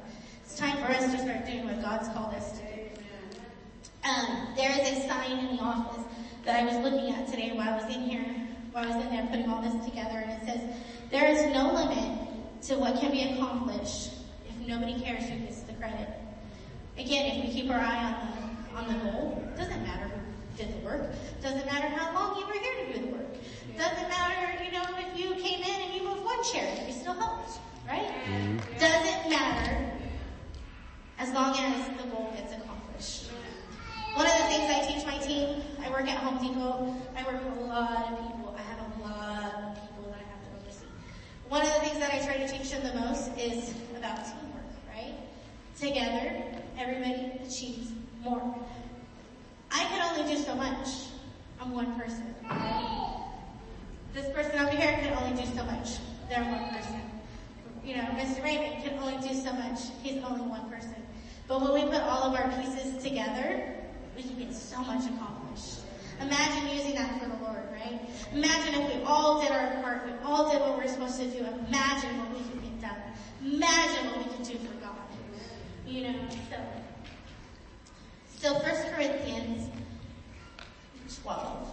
It's time for us to start doing what God's called us to do. Um, there is a sign in the office that I was looking at today while I was in here, while I was in there putting all this together, and it says, there is no limit to what can be accomplished nobody cares who gets the credit. Again, if we keep our eye on the, on the goal, doesn't matter who did the work, doesn't matter how long you were here to do the work, doesn't matter, you know, if you came in and you moved one chair, you still helped, right? Mm-hmm. Doesn't matter as long as the goal gets accomplished. One of the things I teach my team, I work at Home Depot, I work with a lot of people, I have a lot of people that I have to oversee. One of the things that I try to teach them the most is about right? Together, everybody achieves more. I can only do so much. I'm one person. This person over here can only do so much. They're one person. You know, Mr. Raymond can only do so much. He's only one person. But when we put all of our pieces together, we can get so much accomplished. Imagine using that for the Lord, right? Imagine if we all did our part, we all did what we're supposed to do. Imagine what we could get done. Imagine what we could do for. You know, so. So 1 Corinthians 12.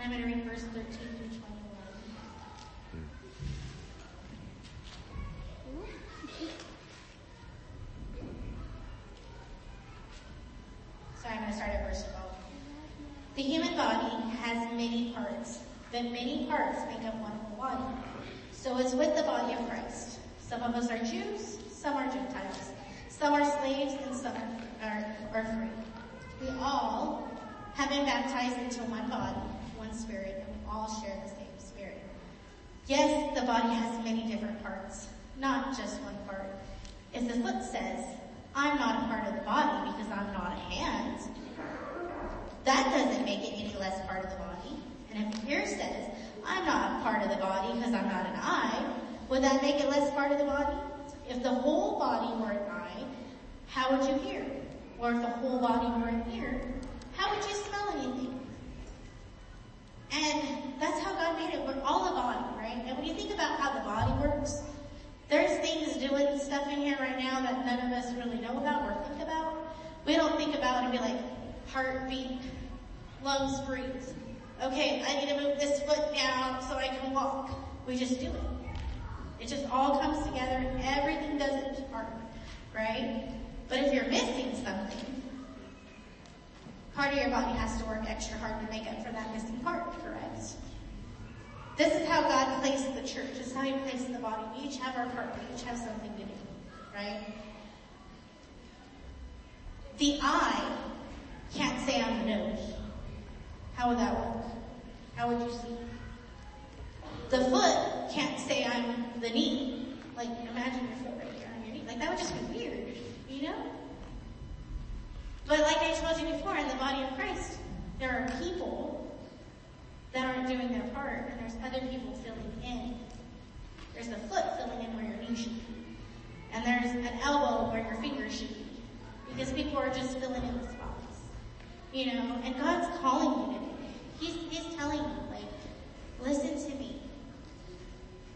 And I'm going to read verse 13 many parts make up one whole body. So it's with the body of Christ. Some of us are Jews, some are Gentiles. Some are slaves and some are, are, are free. We all have been baptized into one body, one spirit, and we all share the same spirit. Yes, the body has many different parts, not just one part. If the foot says, I'm not a part of the body because I'm not a hand, that doesn't make it any less part of the body. And if ear says, I'm not part of the body because I'm not an eye, would that make it less part of the body? If the whole body were an eye, how would you hear? Or if the whole body were an ear, how would you smell anything? And that's how God made it. We're all a body, right? And when you think about how the body works, there's things doing stuff in here right now that none of us really know about or think about. We don't think about it and be like, heartbeat, lungs breathe. Okay, I need to move this foot now so I can walk. We just do it. It just all comes together everything does its part, right? But if you're missing something, part of your body has to work extra hard to make up for that missing part, correct? This is how God placed the church. This is how He placed the body. We each have our part. We each have something to do, right? The eye can't say I'm the nose. How would that work? How would you see? The foot can't say I'm the knee. Like imagine your foot right here on your knee. Like that would just be weird, you know? But like I told you before, in the body of Christ, there are people that aren't doing their part, and there's other people filling in. There's the foot filling in where your knee should be. And there's an elbow where your finger should be. Because people are just filling in the spots. You know, and God's calling you today. He's, he's telling you, like, listen to me.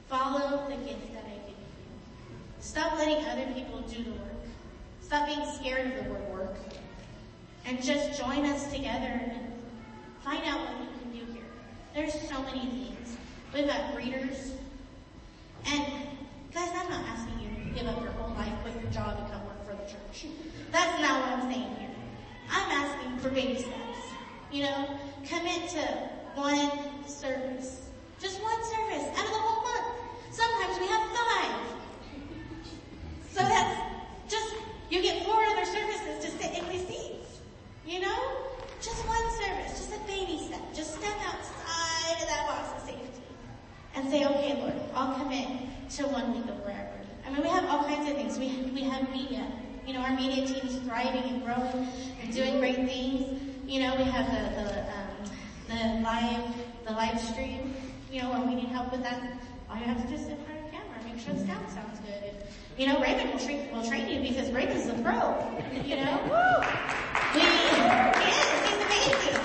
Follow the gift that I give you. Stop letting other people do the work. Stop being scared of the word work. And just join us together and find out what we can do here. There's so many things. We've got readers. And guys, I'm not asking you to give up your whole life, quit your job, and come work for the church. That's not what I'm saying here. I'm asking for baby steps. You know, commit to one service. Just one service out of the whole month. Sometimes we have five. So that's just, you get four other services to sit in these seats. You know? Just one service, just a baby step. Just step outside of that box of safety. And say, okay Lord, I'll commit to one week of prayer. I mean, we have all kinds of things. We, we have media. You know, our media team is thriving and growing and doing great things. You know, we have the, the, um, the live, the live stream, you know, when we need help with that. All you have to do is sit in front of the camera, make sure the sound sounds good. And, you know, Raymond will train, will train you because Raymond's a pro. You know, woo! We, yes, he's amazing.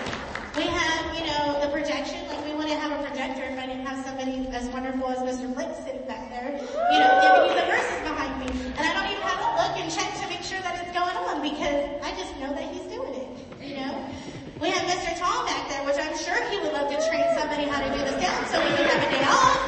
We have, you know, the projection, like we wouldn't have a projector if I didn't have somebody as wonderful as Mr. Blake sitting back there, you know, giving me the verses behind me. And I don't even have to look and check to make sure that it's going on because I just know that he's doing it, you know. We have Mr. Tom back there, which I'm sure he would love to train somebody how to do the sound so we can have a day off.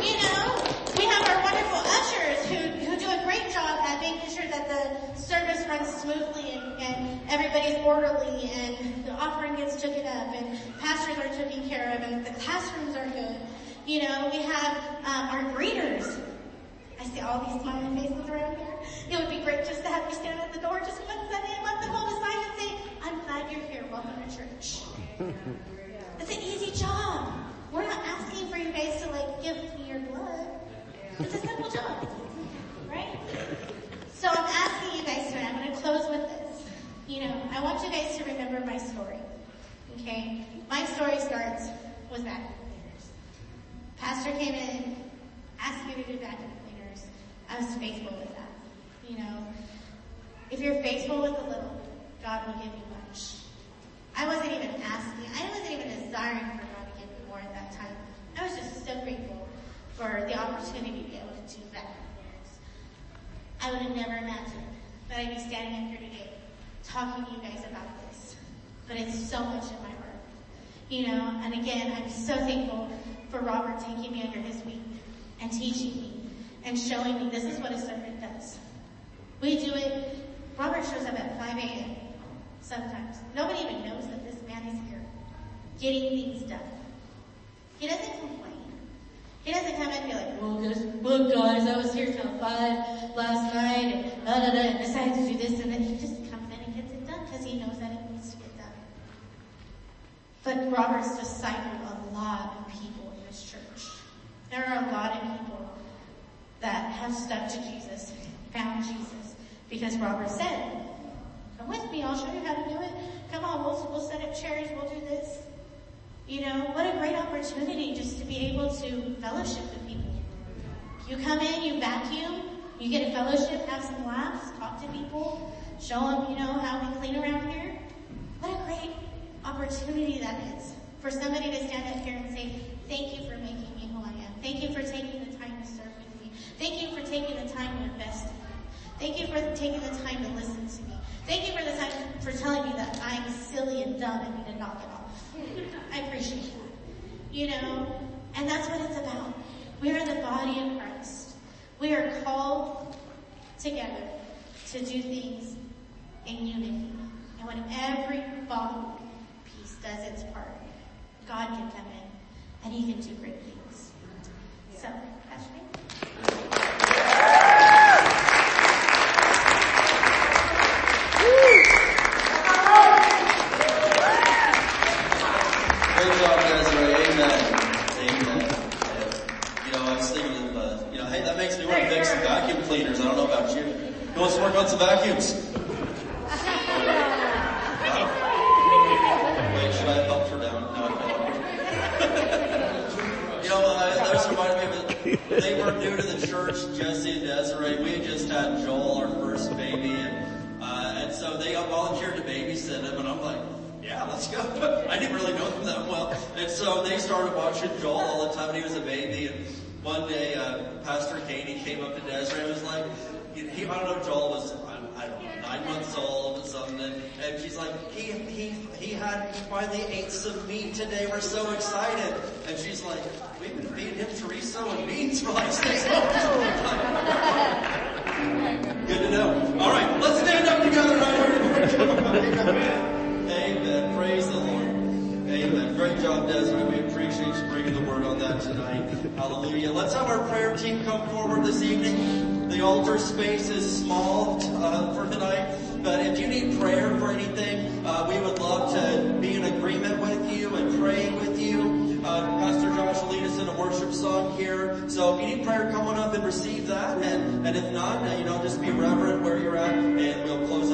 You know, we have our wonderful ushers who, who do a great job at making sure that the service runs smoothly and, and everybody's orderly and the offering gets taken up and pastors are taken care of and the classrooms are good. You know, we have um, our greeters. I see all these smiling faces around here. It would be great just to have you stand at the door just one Sunday and let them hold a sign and say, I'm glad you're here. Welcome to church. It's an easy job. We're not asking for you guys to like give me your blood. It's a simple job. Right? So I'm asking you guys tonight, I'm gonna close with this. You know, I want you guys to remember my story. Okay? My story starts with vacuum cleaners. Pastor came in, asked me to do vacuum cleaners. I was faithful with that. You know, if you're faithful with a little, God will give you much. I wasn't even asking, I wasn't even desiring for God to give me more at that time. I was just so grateful for the opportunity to be able to do vacuum cleaners. I would have never imagined that I'd be standing up here today talking to you guys about this. But it's so much in my. You know, and again, I'm so thankful for Robert taking me under his wing and teaching me and showing me this is what a servant does. We do it. Robert shows up at 5 a.m. sometimes. Nobody even knows that this man is here getting things done. He doesn't complain. He doesn't come in and be like, well, guys, look guys, I was here till 5 last night and da da da and decided to do this and then he just comes in and gets it done because he knows that it needs to get done. But Robert's discipled a lot of people in this church. There are a lot of people that have stuck to Jesus, found Jesus, because Robert said, come with me, I'll show you how to do it. Come on, we'll, we'll set up chairs, we'll do this. You know, what a great opportunity just to be able to fellowship with people. You come in, you vacuum, you get a fellowship, have some laughs, talk to people, show them, you know, how we clean around here. What a great opportunity that is for somebody to stand up here and say, thank you for making me who I am. Thank you for taking the time to serve with me. Thank you for taking the time to invest in me. Thank you for taking the time to listen to me. Thank you for the time for telling me that I'm silly and dumb and need to knock it off. I appreciate that. You know, and that's what it's about. We are the body of Christ. We are called together to do things in unity. And when every body piece does its part, God can come in and He can do great things. So, Pastor. Great job, Desiree. Amen. Amen. You know, I was thinking of, uh, you know, hey, that makes me want to fix some vacuum cleaners. I don't know about you. To work on some vacuums? Wait, should I have helped her down? No, I you know, uh, that just reminded me of it. They were new to the church, Jesse and Desiree. We had just had Joel, our first baby, and, uh, and so they volunteered to babysit him, and I'm like, yeah, let's go. I didn't really know them that well. And so they started watching Joel all the time when he was a baby. And one day, uh, Pastor Katie came up to Desiree and was like, he, I don't know, Joel was, I, don't know, nine months old or something. And, she's like, he, he, he had, finally ate some meat today. We're so excited. And she's like, we've been feeding him chorizo and beans for like six months. Good to know. All right, let's stand up together here. Amen. Praise the Lord. Amen. Great job, Desiree. We appreciate you bringing the word on that tonight. Hallelujah. Let's have our prayer team come forward this evening. The altar space is small uh, for tonight, but if you need prayer for anything, uh, we would love to be in agreement with you and pray with you. Uh, Pastor Josh will lead us in a worship song here. So if you need prayer, come on up and receive that. And, and if not, uh, you know, just be reverent where you're at and we'll close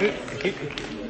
saved. In Jesus'